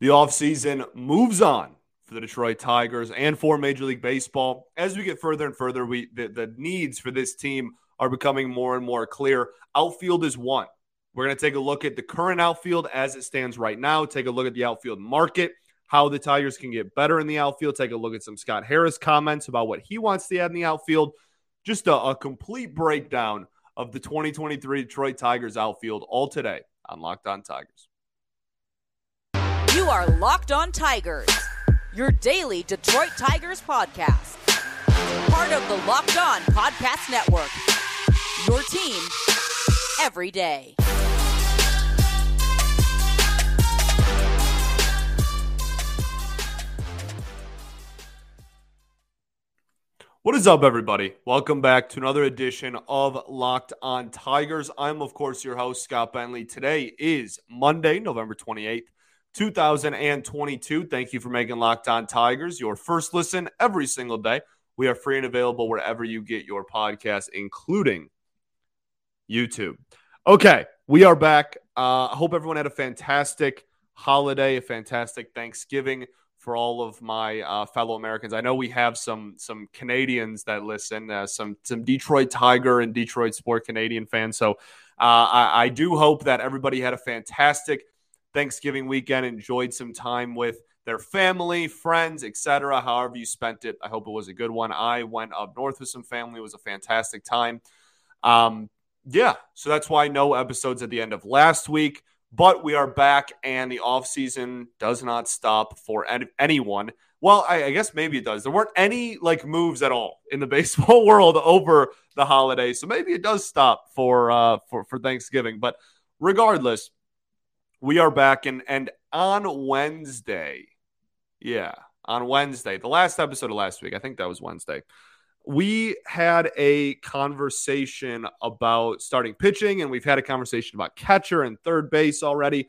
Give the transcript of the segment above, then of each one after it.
The offseason moves on for the Detroit Tigers and for Major League Baseball. As we get further and further, we the, the needs for this team are becoming more and more clear. Outfield is one. We're going to take a look at the current outfield as it stands right now, take a look at the outfield market, how the Tigers can get better in the outfield, take a look at some Scott Harris comments about what he wants to add in the outfield. Just a, a complete breakdown of the 2023 Detroit Tigers outfield all today on Locked On Tigers. You are Locked On Tigers, your daily Detroit Tigers podcast. Part of the Locked On Podcast Network. Your team every day. What is up, everybody? Welcome back to another edition of Locked On Tigers. I'm, of course, your host, Scott Bentley. Today is Monday, November 28th. 2022. Thank you for making Locked On Tigers your first listen every single day. We are free and available wherever you get your podcast, including YouTube. Okay, we are back. Uh, I hope everyone had a fantastic holiday, a fantastic Thanksgiving for all of my uh, fellow Americans. I know we have some some Canadians that listen, uh, some some Detroit Tiger and Detroit Sport Canadian fans. So uh, I, I do hope that everybody had a fantastic Thanksgiving weekend, enjoyed some time with their family, friends, etc. However you spent it, I hope it was a good one. I went up north with some family; it was a fantastic time. Um, yeah, so that's why no episodes at the end of last week, but we are back, and the off season does not stop for anyone. Well, I, I guess maybe it does. There weren't any like moves at all in the baseball world over the holidays, so maybe it does stop for uh, for for Thanksgiving. But regardless we are back and and on Wednesday, yeah, on Wednesday, the last episode of last week, I think that was Wednesday. We had a conversation about starting pitching, and we've had a conversation about catcher and third base already.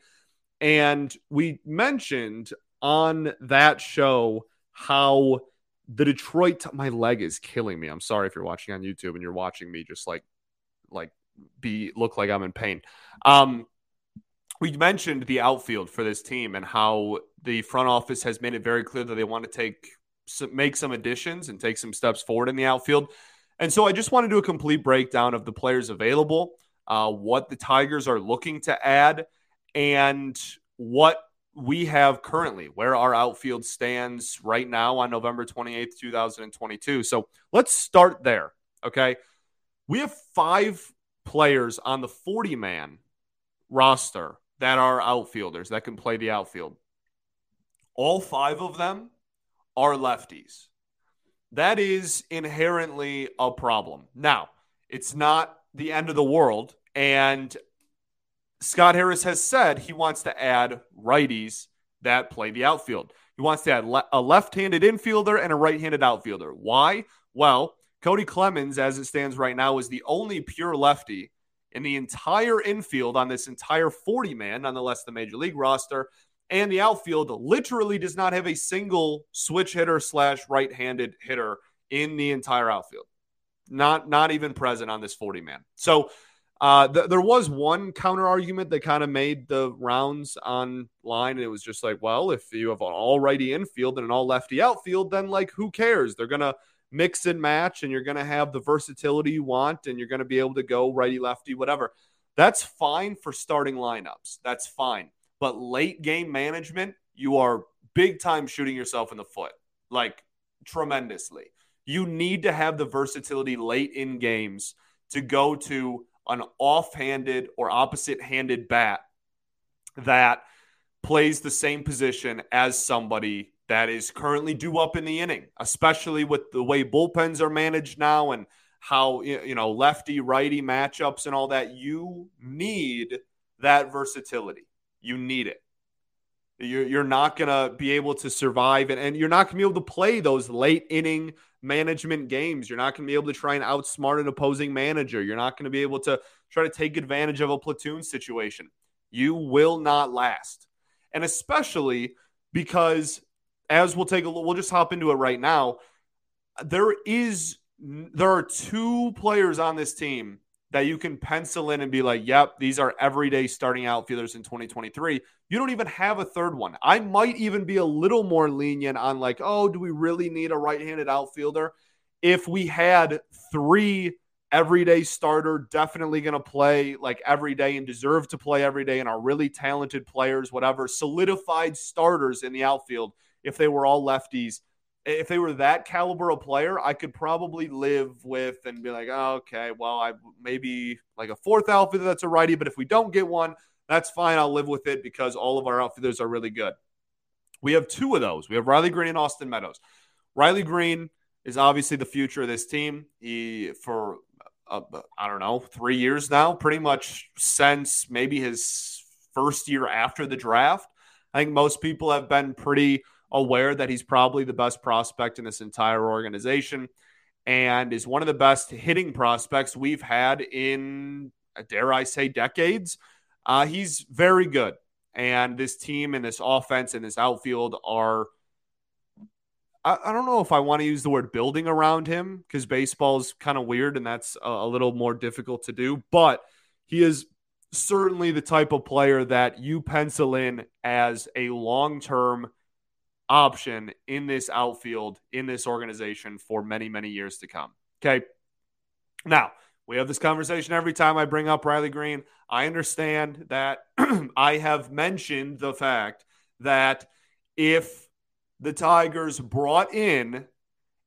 And we mentioned on that show how the Detroit my leg is killing me. I'm sorry if you're watching on YouTube and you're watching me just like like be look like I'm in pain. Um we mentioned the outfield for this team and how the front office has made it very clear that they want to take make some additions and take some steps forward in the outfield. And so I just want to do a complete breakdown of the players available, uh, what the Tigers are looking to add, and what we have currently, where our outfield stands right now on November 28th, 2022. So let's start there. Okay. We have five players on the 40 man roster that are outfielders that can play the outfield. All five of them are lefties. That is inherently a problem. Now, it's not the end of the world. And Scott Harris has said he wants to add righties that play the outfield. He wants to add le- a left handed infielder and a right handed outfielder. Why? Well, Cody Clemens, as it stands right now, is the only pure lefty in the entire infield on this entire 40 man, nonetheless, the major league roster. And the outfield literally does not have a single switch hitter slash right handed hitter in the entire outfield. Not, not even present on this 40 man. So, uh, th- there was one counter argument that kind of made the rounds online, and it was just like, well, if you have an all righty infield and an all lefty outfield, then like who cares? They're gonna mix and match and you're going to have the versatility you want and you're going to be able to go righty, lefty, whatever. That's fine for starting lineups. That's fine. But late game management, you are big time shooting yourself in the foot, like tremendously. You need to have the versatility late in games to go to an off-handed or opposite-handed bat that plays the same position as somebody that is currently due up in the inning, especially with the way bullpens are managed now and how you know lefty righty matchups and all that. You need that versatility. You need it. You're, not going to be able to survive and, and you're not going to be able to play those late inning management games. You're not going to be able to try and outsmart an opposing manager. You're not going to be able to try to take advantage of a platoon situation. You will not last. And especially because as we'll take a look, we'll just hop into it right now. There is there are two players on this team that you can pencil in and be like, yep, these are everyday starting outfielders in 2023. You don't even have a third one. I might even be a little more lenient on, like, oh, do we really need a right handed outfielder? If we had three everyday starter, definitely going to play like every day and deserve to play every day and are really talented players, whatever, solidified starters in the outfield, if they were all lefties if they were that caliber of player, I could probably live with and be like, oh, okay, well, I maybe like a fourth outfielder that's a righty, but if we don't get one, that's fine. I'll live with it because all of our outfielders are really good. We have two of those. We have Riley Greene and Austin Meadows. Riley Greene is obviously the future of this team. He for uh, I don't know three years now, pretty much since maybe his first year after the draft. I think most people have been pretty aware that he's probably the best prospect in this entire organization and is one of the best hitting prospects we've had in, dare I say, decades. Uh, he's very good. And this team and this offense and this outfield are. I, I don't know if I want to use the word building around him because baseball is kind of weird and that's a, a little more difficult to do. But he is certainly the type of player that you pencil in as a long term option in this outfield, in this organization for many, many years to come. Okay. Now, we have this conversation every time I bring up Riley Greene. I understand that I have mentioned the fact that if the Tigers brought in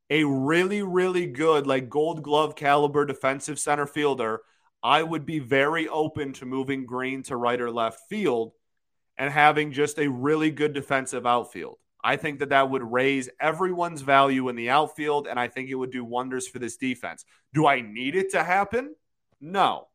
a really, really good, like gold glove caliber defensive center fielder, I would be very open to moving Greene to right or left field and having just a really good defensive outfield. I think that that would raise everyone's value in the outfield, and I think it would do wonders for this defense. Do I need it to happen? No.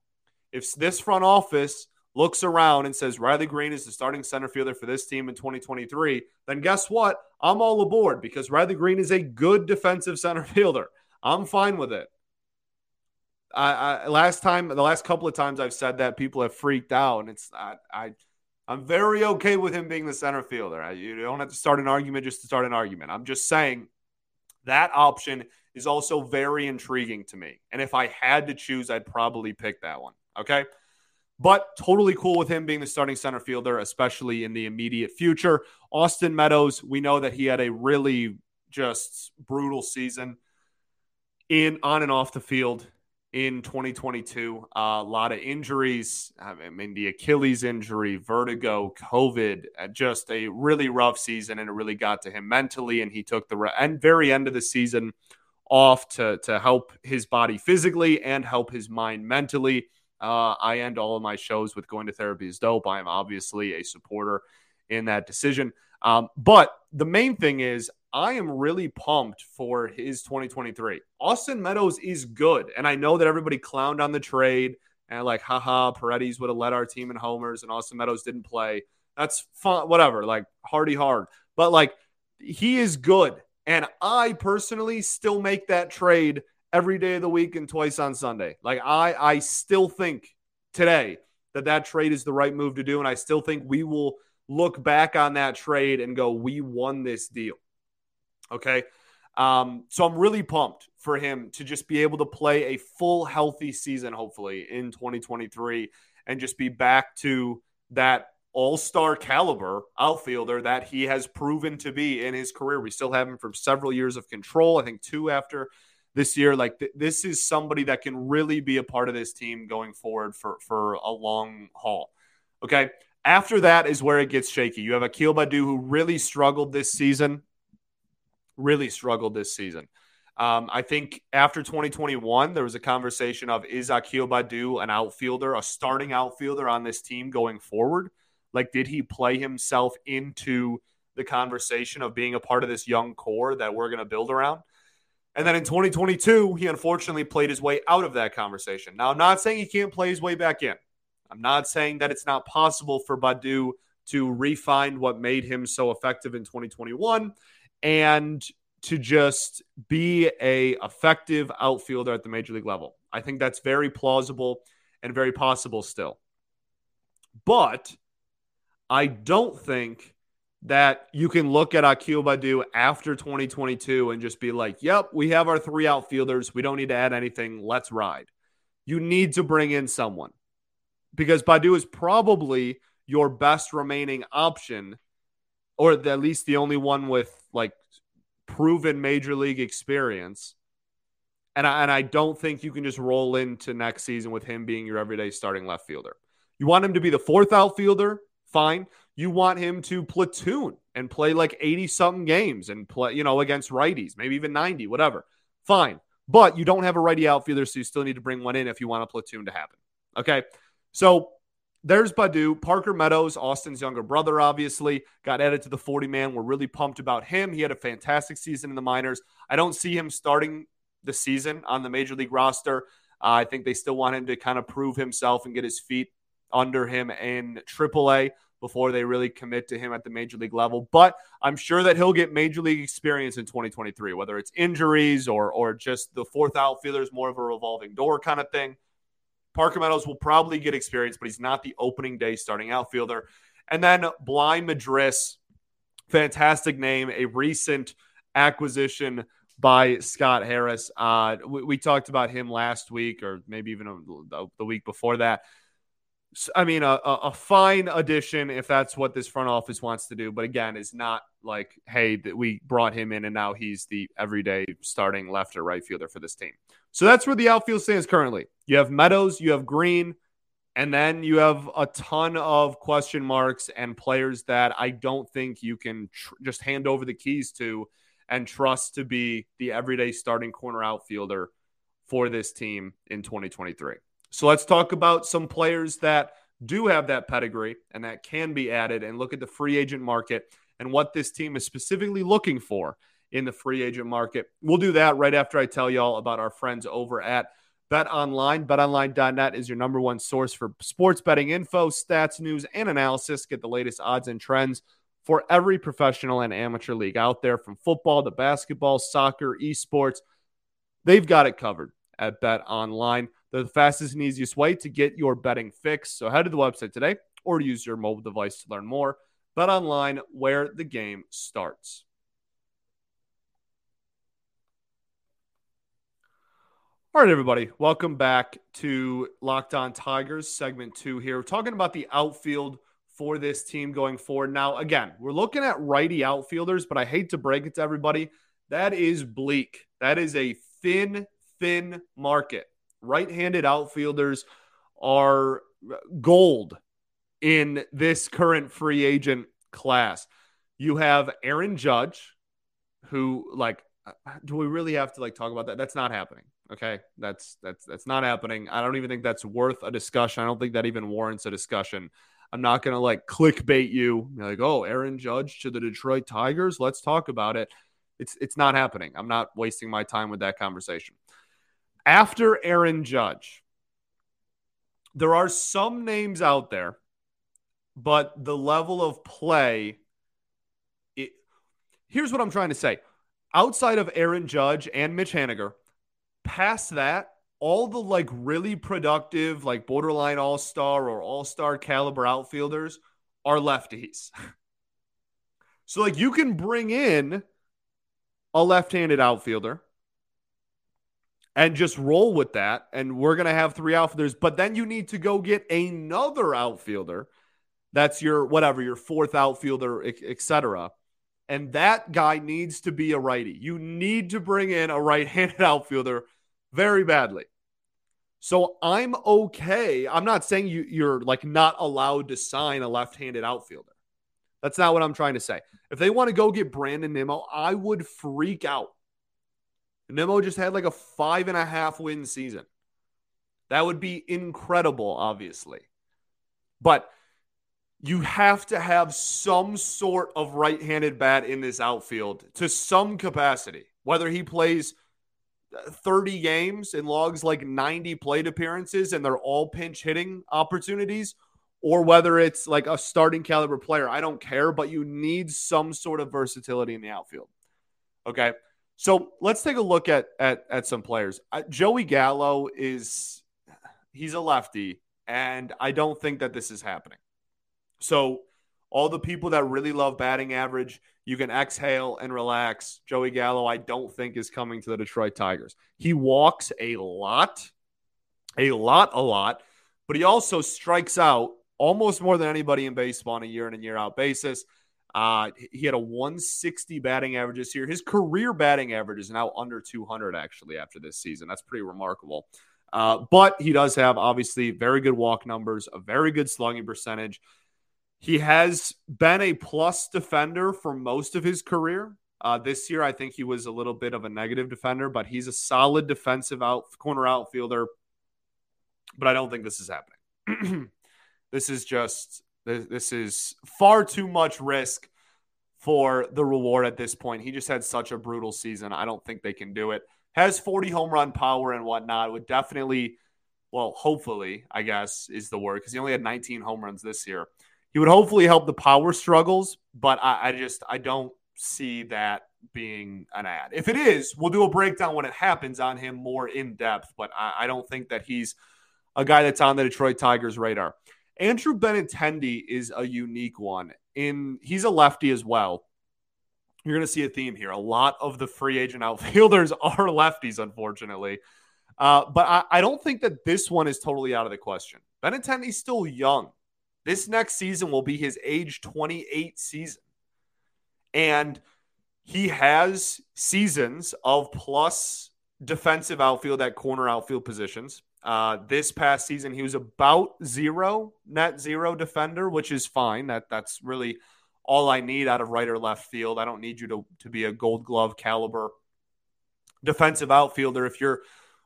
If this front office looks around and says Riley Greene is the starting center fielder for this team in 2023, then guess what? I'm all aboard because Riley Greene is a good defensive center fielder. I'm fine with it. I, I last time, the last couple of times I've said that, people have freaked out, and it's I, I I'm very okay with him being the center fielder. You don't have to start an argument just to start an argument. I'm just saying that option is also very intriguing to me. And if I had to choose, I'd probably pick that one. Okay. But totally cool with him being the starting center fielder, especially in the immediate future. Austin Meadows, we know that he had a really just brutal season in on and off the field in 2022. Uh, a lot of injuries. I mean, the Achilles injury, vertigo, COVID, uh, just a really rough season, and it really got to him mentally. And he took the re- very end of the season off to to help his body physically and help his mind mentally. Uh, I end all of my shows with going to therapy is dope. I am obviously a supporter in that decision. Um, but the main thing is, I am really pumped for his 2023. Austin Meadows is good. And I know that everybody clowned on the trade and like, haha, Paredes would have led our team in homers and Austin Meadows didn't play. That's fun, whatever, like hardy hard. But like, he is good. And I personally still make that trade every day of the week and twice on Sunday. Like, I, I still think today that that trade is the right move to do. And I still think we will look back on that trade and go, we won this deal. Okay. Um, so I'm really pumped for him to just be able to play a full healthy season, hopefully in 2023, and just be back to that all star caliber outfielder that he has proven to be in his career. We still have him for several years of control, I think two after this year. Like th- this is somebody that can really be a part of this team going forward for, for a long haul. Okay. After that is where it gets shaky. You have Akil Baddoo who really struggled this season really struggled this season. Um, I think after 2021, there was a conversation of is Akil Baddoo an outfielder, a starting outfielder on this team going forward? Like, did he play himself into the conversation of being a part of this young core that we're going to build around? And then in 2022, he unfortunately played his way out of that conversation. Now, I'm not saying he can't play his way back in. I'm not saying that it's not possible for Baddoo to refine what made him so effective in 2021 and to just be a effective outfielder at the major league level. I think that's very plausible and very possible still. But I don't think that you can look at Akil Baddoo after 2022 and just be like, yep, we have our three outfielders. We don't need to add anything. Let's ride. you need to bring in someone because Baddoo is probably your best remaining option, or at least the only one with like proven major league experience. And I, and I don't think you can just roll into next season with him being your everyday starting left fielder. You want him to be the fourth outfielder? Fine. You want him to platoon and play like 80 something games and play, you know, against righties, maybe even 90, whatever. Fine. But you don't have a righty outfielder, so you still need to bring one in if you want a platoon to happen. Okay. So there's Baddoo. Parker Meadows, Austin's younger brother, obviously, got added to the 40 man. We're really pumped about him. He had a fantastic season in the minors. I don't see him starting the season on the major league roster. Uh, I think they still want him to kind of prove himself and get his feet under him in AAA before they really commit to him at the major league level. But I'm sure that he'll get major league experience in 2023, whether it's injuries or or just the fourth outfielder is more of a revolving door kind of thing. Parker Meadows will probably get experience, but he's not the opening day starting outfielder. And then Bligh Madris, fantastic name, a recent acquisition by Scott Harris. Uh, we, we, talked about him last week, or maybe even a, the week before that. I mean, a, a fine addition if that's what this front office wants to do. But again, it's not like, hey, that we brought him in and now he's the everyday starting left or right fielder for this team. So that's where the outfield stands currently. You have Meadows, you have Greene, and then you have a ton of question marks and players that I don't think you can tr- just hand over the keys to and trust to be the everyday starting corner outfielder for this team in 2023. So let's talk about some players that do have that pedigree and that can be added and look at the free agent market and what this team is specifically looking for in the free agent market. We'll do that right after I tell y'all about our friends over at BetOnline. BetOnline.net is your number one source for sports betting info, stats, news, and analysis. Get the latest odds and trends for every professional and amateur league out there from football to basketball, soccer, esports. They've got it covered at BetOnline the fastest and easiest way to get your betting fix. So head to the website today or use your mobile device to learn more. BetOnline where the game starts. All right, everybody, welcome back to Locked On Tigers, segment two here. We're talking about the outfield for this team going forward. Now, again, we're looking at righty outfielders, but I hate to break it to everybody. That is bleak. That is a thin, thin market right handed outfielders are gold in this current free agent class. You have Aaron Judge, who like uh, do we really have to like talk about that? That's not happening. Okay. That's that's that's not happening. I don't even think that's worth a discussion. I don't think that even warrants a discussion. I'm not gonna like clickbait you like, oh, Aaron Judge to the Detroit Tigers. Let's talk about it. It's it's not happening. I'm not wasting my time with that conversation after Aaron Judge, there are some names out there, but the level of play. It, here's what I'm trying to say. Outside of Aaron Judge and Mitch Haniger, past that, all the like really productive, like borderline all star or all star caliber outfielders are lefties. so, like, you can bring in a left handed outfielder and just roll with that. And we're going to have three outfielders, but then you need to go get another outfielder. That's your whatever, your fourth outfielder, etc. And that guy needs to be a righty. You need to bring in a right handed outfielder very badly. So I'm okay. I'm not saying you, you're like not allowed to sign a left handed outfielder. That's not what I'm trying to say. If they want to go get Brandon Nimmo, I would freak out. Nimmo just had like a five and a half win season. That would be incredible, obviously. But you have to have some sort of right handed bat in this outfield to some capacity, whether he plays 30 games and logs like 90 plate appearances and they're all pinch hitting opportunities, or whether it's like a starting caliber player. I don't care, but you need some sort of versatility in the outfield. Okay. So let's take a look at at, at some players. Uh, Joey Gallo is he's a lefty, and I don't think that this is happening. So all the people that really love batting average, you can exhale and relax. Joey Gallo, I don't think is coming to the Detroit Tigers. He walks a lot. a lot, a lot, but he also strikes out almost more than anybody in baseball on a year in and year out basis. Uh, he had a 160 batting average this year. His career batting average is now under 200 actually after this season. That's pretty remarkable. Uh, but he does have obviously very good walk numbers, a very good slugging percentage. He has been a plus defender for most of his career. Uh, this year, I think he was a little bit of a negative defender, but he's a solid defensive out corner outfielder. But I don't think this is happening. this is just this, is far too much risk for the reward at this point. He just had such a brutal season. I don't think they can do it. Has 40 home run power and whatnot. Would definitely, well, hopefully, I guess is the word because he only had 19 home runs this year. He would hopefully help the power struggles, but I, I just I don't see that being an ad. If it is, we'll do a breakdown when it happens on him more in depth. But I, I don't think that he's a guy that's on the Detroit Tigers radar. Andrew Benintendi is a unique one. In he's a lefty as well. You're going to see a theme here. A lot of the free agent outfielders are lefties, unfortunately. Uh, but I, I, don't think that this one is totally out of the question. Benintendi's still young. This next season will be his age 28 season. And he has seasons of plus defensive outfield at corner outfield positions. Uh, this past season, he was about zero net zero defender, which is fine. That that's really all I need out of right or left field. I don't need you to to be a Gold Glove caliber defensive outfielder if you're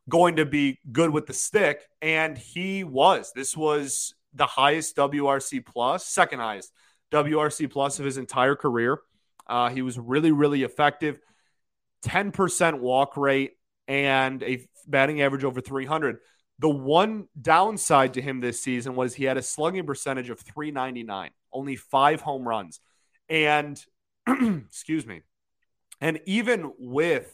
going to be good with the stick. And he was. This was the highest WRC plus, second highest WRC plus of his entire career. Uh, he was really, really effective. 10% walk rate and a batting average over 300. The one downside to him this season was he had a slugging percentage of 399, only five home runs. And, excuse me, and even with,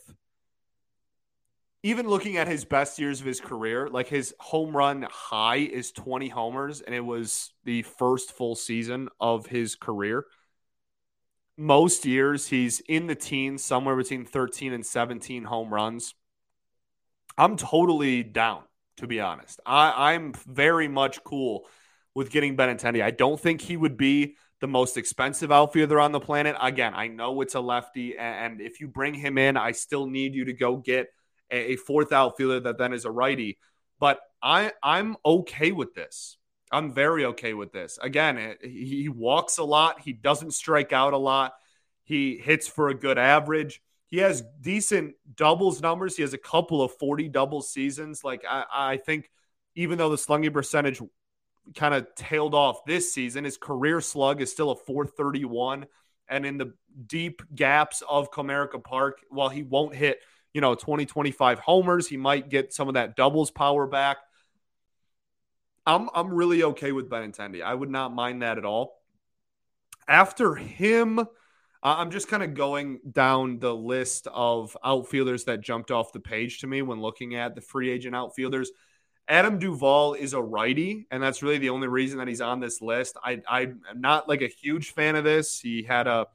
even looking at his best years of his career, like his home run high is 20 homers, and it was the first full season of his career. Most years he's in the teens, somewhere between 13 and 17 home runs. I'm totally down to be honest. I, I'm very much cool with getting Benintendi. I don't think he would be the most expensive outfielder on the planet. Again, I know it's a lefty, and if you bring him in, I still need you to go get a, fourth outfielder that then is a righty. But I I'm okay with this. I'm very okay with this. Again, he walks a lot. He doesn't strike out a lot. He hits for a good average he has decent doubles numbers. He has a couple of 40 double seasons. Like I, I think even though the slugging percentage kind of tailed off this season, his career slug is still a 431. And in the deep gaps of Comerica Park, while he won't hit, you know, 20, 25 homers, he might get some of that doubles power back. I'm I'm really okay with Benintendi. I would not mind that at all. After him, I'm just kind of going down the list of outfielders that jumped off the page to me when looking at the free agent outfielders. Adam Duvall is a righty, and that's really the only reason that he's on this list. I, I'm not like a huge fan of this. He had a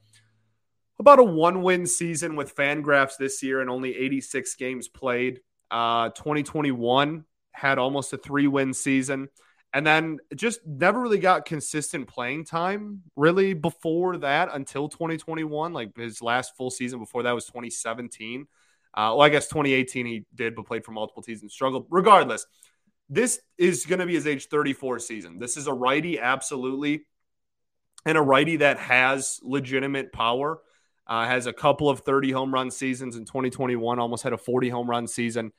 about a one win season with Fangraphs this year and only 86 games played. Uh, 2021 had almost a three win season. And then just never really got consistent playing time really before that until 2021 like his last full season before that was 2017 uh, well i guess 2018 he did but played for multiple teams and struggled. Regardless this is going to be his age 34 season. This is a righty absolutely and a righty that has legitimate power uh, has a couple of 30 home run seasons in 2021 almost had a 40 home run season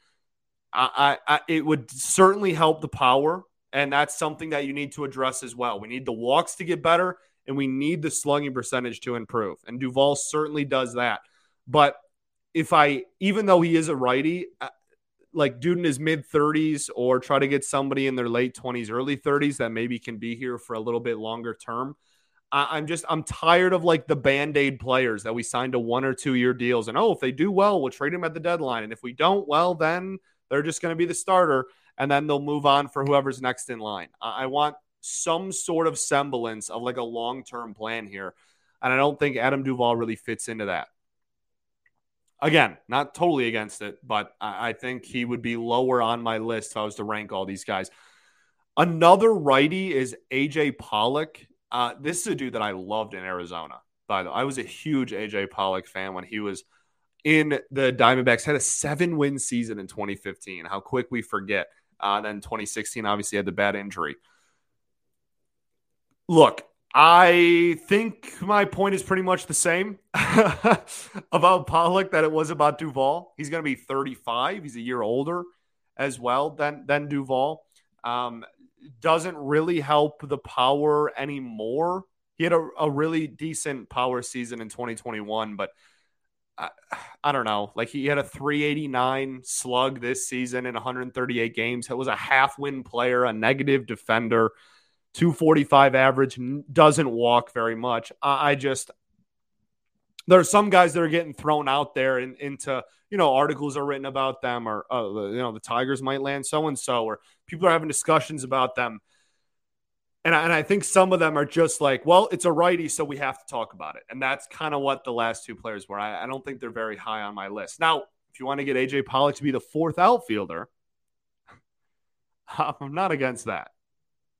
I, I, it would certainly help the power and that's something that you need to address as well. We need the walks to get better and we need the slugging percentage to improve. And Duvall certainly does that. But if I, even though he is a righty, uh, like dude in his mid 30s or try to get somebody in their late 20s, early 30s that maybe can be here for a little bit longer term. I, am just I'm tired of like the band-aid players that we signed to one or two year deals and oh if they do well we'll trade them at the deadline and if we don't well then they're just going to be the starter and then they'll move on for whoever's next in line. I want some sort of semblance of like a long term plan here. And I don't think Adam Duvall really fits into that. Again, not totally against it, but I, I think he would be lower on my list if I was to rank all these guys. Another righty is AJ Pollock. Uh, this is a dude that I loved in Arizona. By the way, I was a huge AJ Pollock fan when he was in the Diamondbacks. Had a seven win season in 2015. How quick we forget. Uh, then 2016 obviously had the bad injury. Look, I think my point is pretty much the same about Pollock that it was about Duvall. He's going to be 35. He's a year older as well than than Duvall. Um, doesn't really help the power anymore. He had a, a really decent power season in 2021, but I, I, don't know. Like he had a 389 slug this season in 138 games. It was a half win player, a negative defender, 245 average, doesn't walk very much. I, I just, there are some guys that are getting thrown out there in, into you know articles are written about them or uh, you know the tigers might land so and so or people are having discussions about them. And I, and I think some of them are just like well it's a righty so we have to talk about it. And that's kind of what the last two players were. I, I don't think they're very high on my list. Now if you want to get aj pollock to be the fourth outfielder i'm not against that.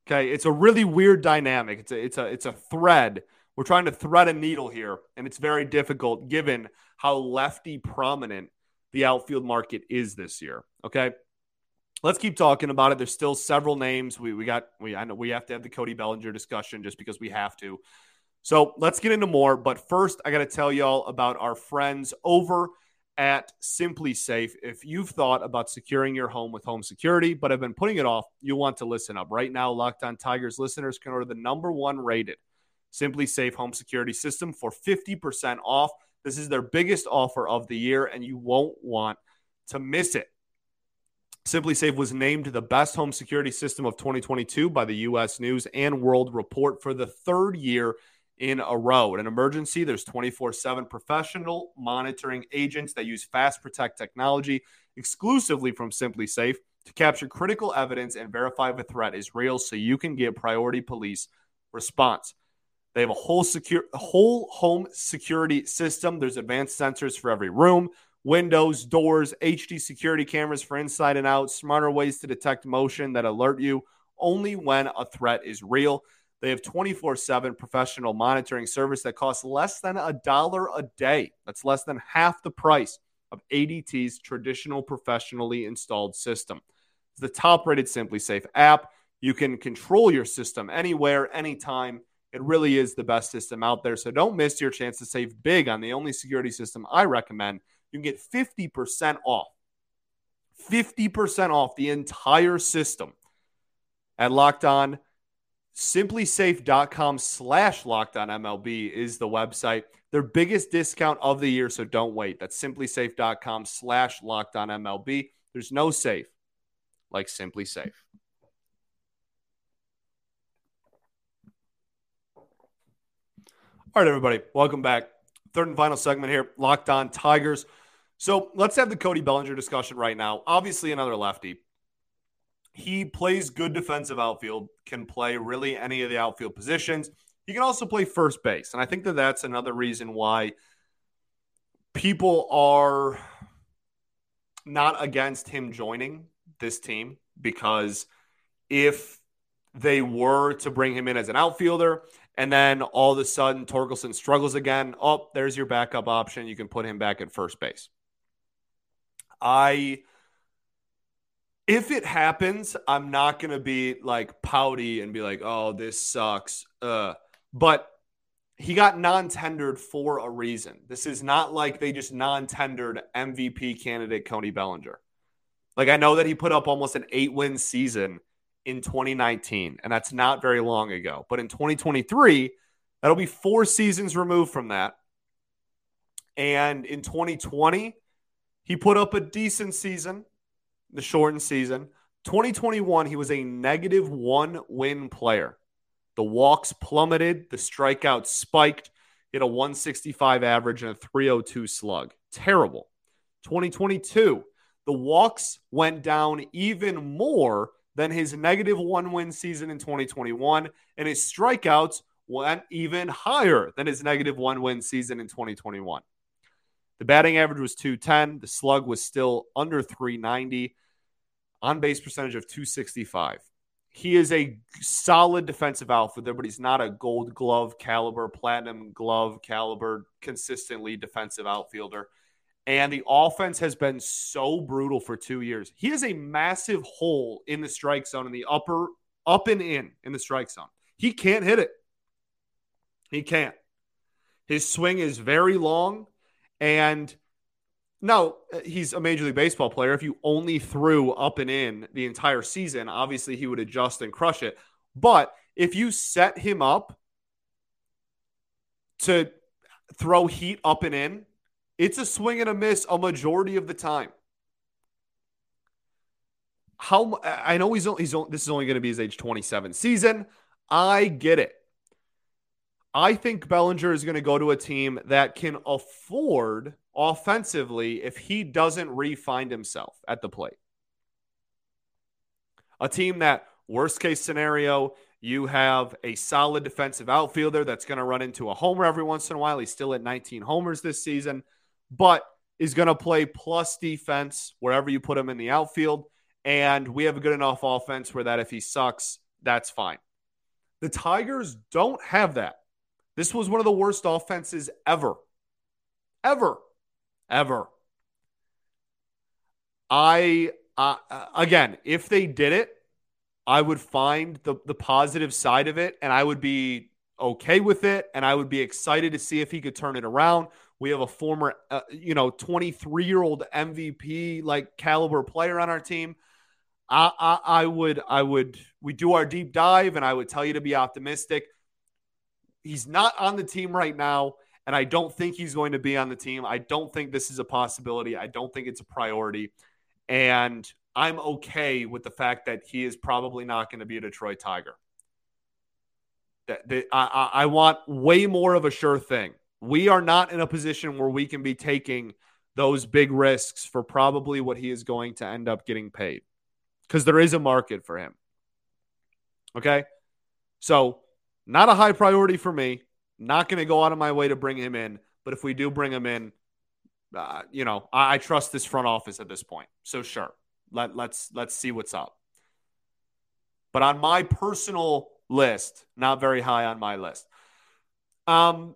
Okay it's a really weird dynamic. It's a it's a it's a thread. We're trying to thread a needle here, and it's very difficult given how lefty prominent the outfield market is this year. Okay. Let's keep talking about it. There's still several names. We we got we I know we have to have the Cody Bellinger discussion just because we have to. So let's get into more. But first, I got to tell y'all about our friends over at SimpliSafe. If you've thought about securing your home with home security, but have been putting it off, you want to listen up. Right now, Locked On Tigers listeners can order the number one rated SimpliSafe home security system for 50% off. This is their biggest offer of the year, and you won't want to miss it. SimpliSafe was named the best home security system of 2022 by the U.S. News and World Report for the third year in a row. In an emergency, there's 24 7 professional monitoring agents that use Fast Protect technology exclusively from SimpliSafe to capture critical evidence and verify if a threat is real so you can get priority police response. They have a whole secure whole home security system. There's advanced sensors for every room, windows, doors, HD security cameras for inside and out, smarter ways to detect motion that alert you only when a threat is real. They have 24/7 professional monitoring service that costs less than a dollar a day. That's less than half the price of ADT's traditional professionally installed system. It's the top-rated SimpliSafe app. You can control your system anywhere, anytime it really is the best system out there. So don't miss your chance to save big on the only security system I recommend. You can get 50% off. 50% off the entire system at Locked On. SimpliSafe.com slash Locked MLB is the website. Their biggest discount of the year, so don't wait. That's SimpliSafe.com slash Locked On MLB. There's no safe like SimpliSafe. All right, everybody, welcome back. Third and final segment here, Locked On Tigers. So let's have the Cody Bellinger discussion right now. Obviously, another lefty. He plays good defensive outfield, can play really any of the outfield positions. He can also play first base. And I think that that's another reason why people are not against him joining this team because if they were to bring him in as an outfielder and then all of a sudden, Torkelson struggles again. Oh, there's your backup option. You can put him back at first base. I, if it happens, I'm not going to be like pouty and be like, oh, this sucks. Uh, but he got non tendered for a reason. This is not like they just non tendered MVP candidate Cody Bellinger. Like, I know that he put up almost an eight win season in 2019, and that's not very long ago. But in 2023, that'll be four seasons removed from that. And in 2020, he put up a decent season, the shortened season. 2021, he was a negative one win player. The walks plummeted, the strikeouts spiked. He had a 165 average and a 302 slug. Terrible. 2022, the walks went down even more than his negative one win season in 2021, and his strikeouts went even higher than his negative one win season in 2021. The batting average was 210. The slug was still under 390. On base percentage of 265. He is a solid defensive outfielder, but he's not a gold glove caliber, platinum glove caliber, consistently defensive outfielder. And the offense has been so brutal for two years. He has a massive hole in the strike zone in the upper, up and in in the strike zone. He can't hit it. He can't. His swing is very long. And now he's a Major League Baseball player. If you only threw up and in the entire season, obviously he would adjust and crush it. But if you set him up to throw heat up and in, it's a swing and a miss a majority of the time. How I know he's only, he's only, this is only going to be his age 27 season. I get it. I think Bellinger is going to go to a team that can afford offensively if he doesn't re-find himself at the plate. A team that, worst case scenario, you have a solid defensive outfielder that's going to run into a homer every once in a while. He's still at 19 homers this season, but is going to play plus defense wherever you put him in the outfield. And we have a good enough offense where that if he sucks, that's fine. The Tigers don't have that. This was one of the worst offenses ever. Ever. Ever. I, uh, again, if they did it, I would find the, the positive side of it and I would be okay with it. And I would be excited to see if he could turn it around. We have a former, uh, you know, 23 year old MVP like caliber player on our team. I, I, I would, I would, we do our deep dive and I would tell you to be optimistic. He's not on the team right now, and I don't think he's going to be on the team. I don't think this is a possibility. I don't think it's a priority. And I'm okay with the fact that he is probably not going to be a Detroit Tiger. I, I, I want way more of a sure thing. We are not in a position where we can be taking those big risks for probably what he is going to end up getting paid because there is a market for him. Okay. So not a high priority for me. Not going to go out of my way to bring him in. But if we do bring him in, uh, you know, I, I, trust this front office at this point. So sure, let let's let's see what's up. But on my personal list, not very high on my list. Um,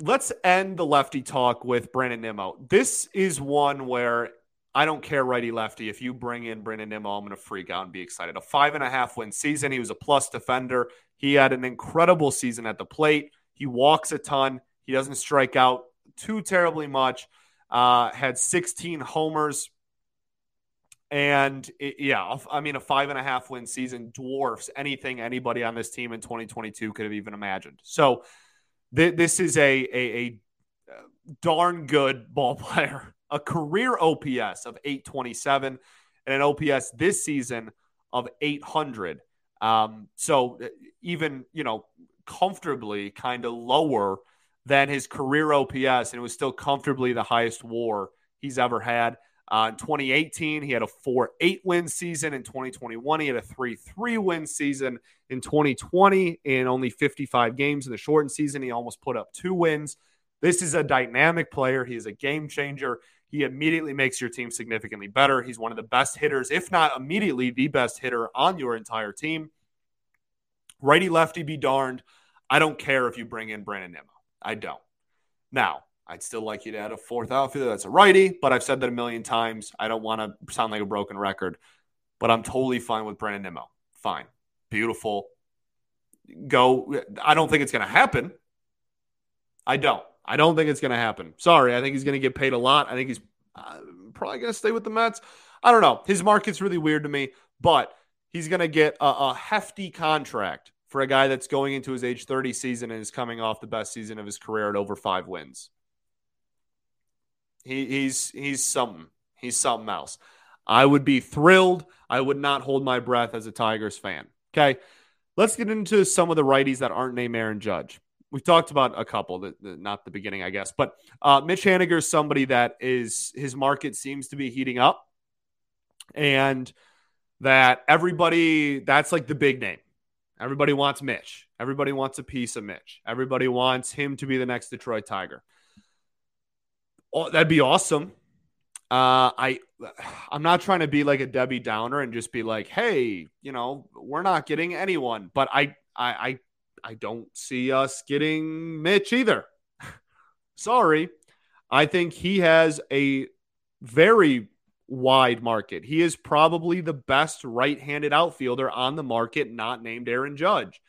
let's end the lefty talk with Brandon Nimmo. This is one where I don't care righty lefty. If you bring in Brandon Nimmo, I'm going to freak out and be excited. A five and a half win season. He was a plus defender. He had an incredible season at the plate. He walks a ton. He doesn't strike out too terribly much. Uh, had 16 homers. And it, yeah, I mean, a five and a half win season dwarfs anything anybody on this team in 2022 could have even imagined. So th- this is a, a, a darn good ball player a career OPS of 827 and an OPS this season of 800. Um, so uh, even, you know, comfortably kind of lower than his career OPS, and it was still comfortably the highest war he's ever had. Uh, in 2018, he had a 4 8 win season. In 2021, he had a 3 3 win season. In 2020, in only 55 games in the shortened season, he almost put up two wins. This is a dynamic player. He is a game changer. He immediately makes your team significantly better. He's one of the best hitters, if not immediately the best hitter on your entire team. Righty lefty be darned. I don't care if you bring in Brandon Nimmo. I don't. Now, I'd still like you to add a fourth outfielder that's a righty, but I've said that a million times. I don't want to sound like a broken record, but I'm totally fine with Brandon Nimmo. Fine. Beautiful. Go. I don't think it's going to happen. I don't. I don't think it's going to happen. Sorry. I think he's going to get paid a lot. I think he's uh, probably going to stay with the Mets. I don't know. His market's really weird to me, but he's going to get a, a, hefty contract for a guy that's going into his age 30 season and is coming off the best season of his career at over five wins. He, he's he's something. He's something else. I would be thrilled. I would not hold my breath as a Tigers fan. Okay. Let's get into some of the righties that aren't named Aaron Judge we've talked about a couple, the, not the beginning, I guess, but uh, Mitch Haniger is somebody that is his market seems to be heating up, and that everybody that's like the big name. Everybody wants Mitch. Everybody wants a piece of Mitch. Everybody wants him to be the next Detroit Tiger. Oh, that'd be awesome. Uh, I I'm not trying to be like a Debbie Downer and just be like, hey, you know, we're not getting anyone, but I I I, I don't see us getting Mitch either. Sorry. I think he has a very wide market. He is probably the best right-handed outfielder on the market, not named Aaron Judge.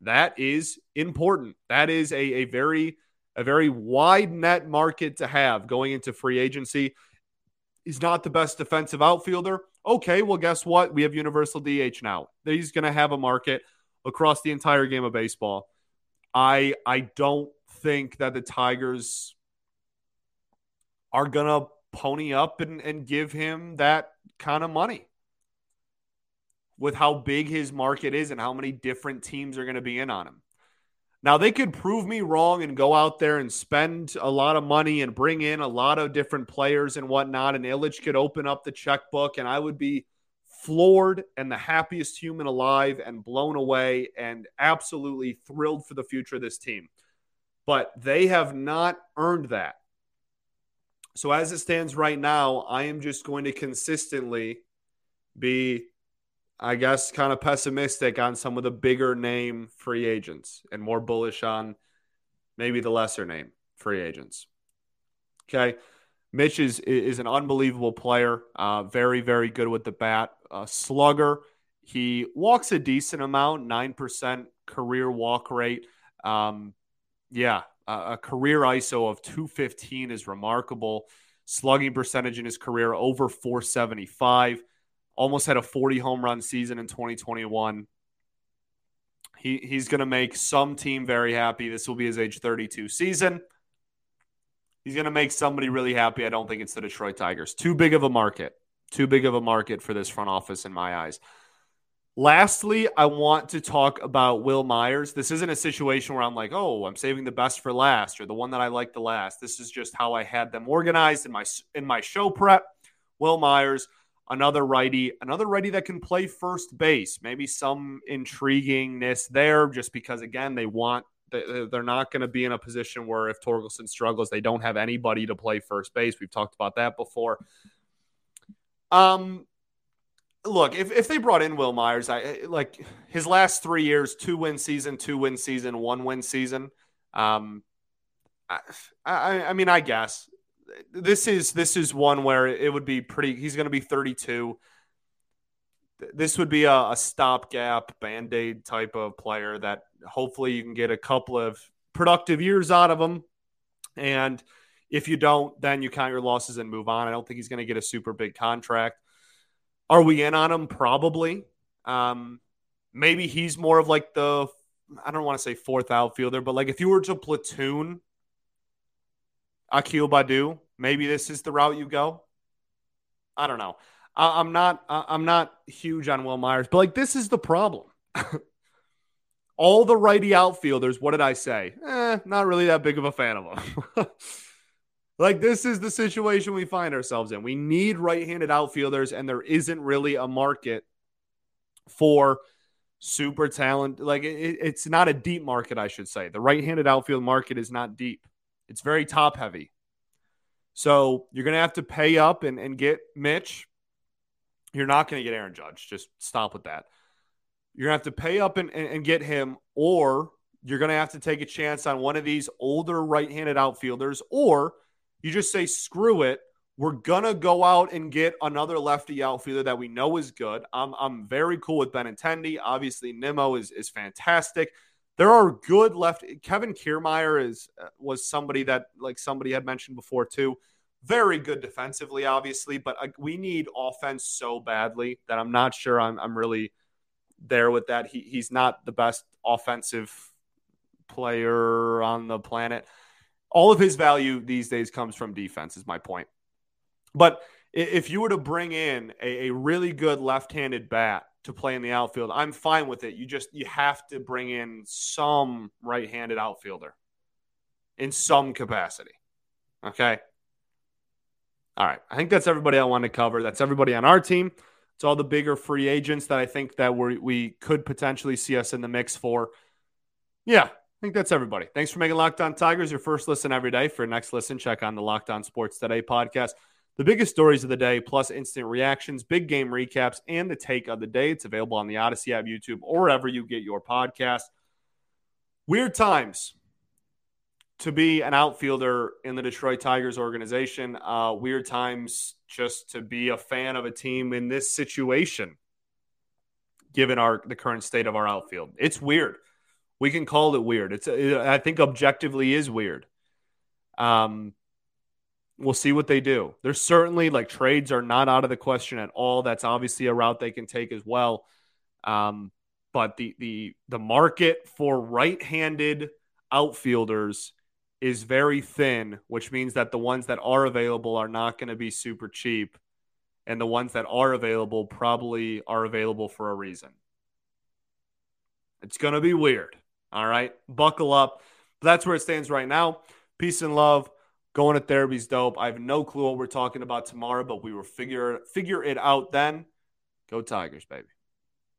That is important. That is a, a very a very wide net market to have going into free agency. He's not the best defensive outfielder. Okay, well, guess what? We have universal DH now. He's going to have a market across the entire game of baseball. I I don't think that the Tigers are to pony up and, and give him that kind of money with how big his market is and how many different teams are going to be in on him. Now, they could prove me wrong and go out there and spend a lot of money and bring in a lot of different players and whatnot. And Ilitch could open up the checkbook, and I would be floored and the happiest human alive and blown away and absolutely thrilled for the future of this team. But they have not earned that. So, as it stands right now, I am just going to consistently be I guess, kind of pessimistic on some of the bigger name free agents and more bullish on maybe the lesser name free agents. Okay. Mitch is, is an unbelievable player, uh, very, very good with the bat, uh, slugger. He walks a decent amount, 9% career walk rate. Um, yeah, a career ISO of 215 is remarkable. Slugging percentage in his career over 475 almost had a 40 home run season in 2021. He, he's going to make some team very happy. This will be his age 32 season. He's going to make somebody really happy. I don't think it's the Detroit Tigers. Too big of a market. Too big of a market for this front office in my eyes. Lastly, I want to talk about Wil Myers. This isn't a situation where I'm like, oh, I'm saving the best for last or the one that I like the last. This is just how I had them organized in my in my show prep. Wil Myers, another righty, another righty that can play first base. Maybe some intriguingness there, just because again they want they're not going to be in a position where if Torkelson struggles, they don't have anybody to play first base. We've talked about that before. Um, look, if, if they brought in Wil Myers, I like his last three years: two win season, two win season, one win season. Um, I, I, I mean, I guess this is this is one where it would be pretty. He's going to be 32. This would be a, a stopgap band aid type of player that hopefully you can get a couple of productive years out of him. And if you don't, then you count your losses and move on. I don't think he's going to get a super big contract. Are we in on him? Probably. Um, maybe he's more of like the I don't want to say fourth outfielder, but like if you were to platoon Akil Baddoo, maybe this is the route you go. I don't know. I, am not. I'm not huge on Wil Myers, but like this is the problem. All the righty outfielders. What did I say? Eh, not really that big of a fan of them. like this is the situation we find ourselves in. We need right-handed outfielders, and there isn't really a market for super talent. Like it, it's not a deep market, I should say. The right-handed outfield market is not deep. It's very top heavy. So you're going to have to pay up and, and get Mitch. You're not going to get Aaron Judge. Just stop with that. You're going to have to pay up and, and, and get him, or you're going to have to take a chance on one of these older right handed outfielders, or you just say, screw it. We're going to go out and get another lefty outfielder that we know is good. I'm, I'm very cool with Benintendi. Obviously, Nimmo is, is fantastic there are good left. Kevin Kiermaier is uh, was somebody that like somebody had mentioned before too. Very good defensively, obviously, but uh, we need offense so badly that I'm not sure I'm I'm really there with that. He he's not the best offensive player on the planet. All of his value these days comes from defense. Is my point. But if you were to bring in a, a really good left-handed bat to play in the outfield. I'm fine with it. You just you have to bring in some right-handed outfielder in some capacity. Okay? All right. I think that's everybody I want to cover. That's everybody on our team. It's all the bigger free agents that I think that we we could potentially see us in the mix for. Yeah, think that's everybody. Thanks for making Locked On Tigers your first listen every day. For your next listen, check on the Locked On Sports Today podcast. The biggest stories of the day, plus instant reactions, big game recaps, and the take of the day. It's available on the Odyssey app, YouTube, or wherever you get your podcast. Weird times to be an outfielder in the Detroit Tigers organization. Uh, weird times just to be a fan of a team in this situation, given our the current state of our outfield. It's weird. We can call it weird. It's it, I think objectively is weird. Um, we'll see what they do. There's certainly like trades are not out of the question at all. That's obviously a route they can take as well. Um, but the the the market for right-handed outfielders is very thin, which means that the ones that are available are not going to be super cheap, and the ones that are available probably are available for a reason. It's going to be weird. All right, buckle up. That's where it stands right now. Peace and love. Going to therapy's dope. I have no clue what we're talking about tomorrow, but we will figure figure it out then. Go Tigers, baby.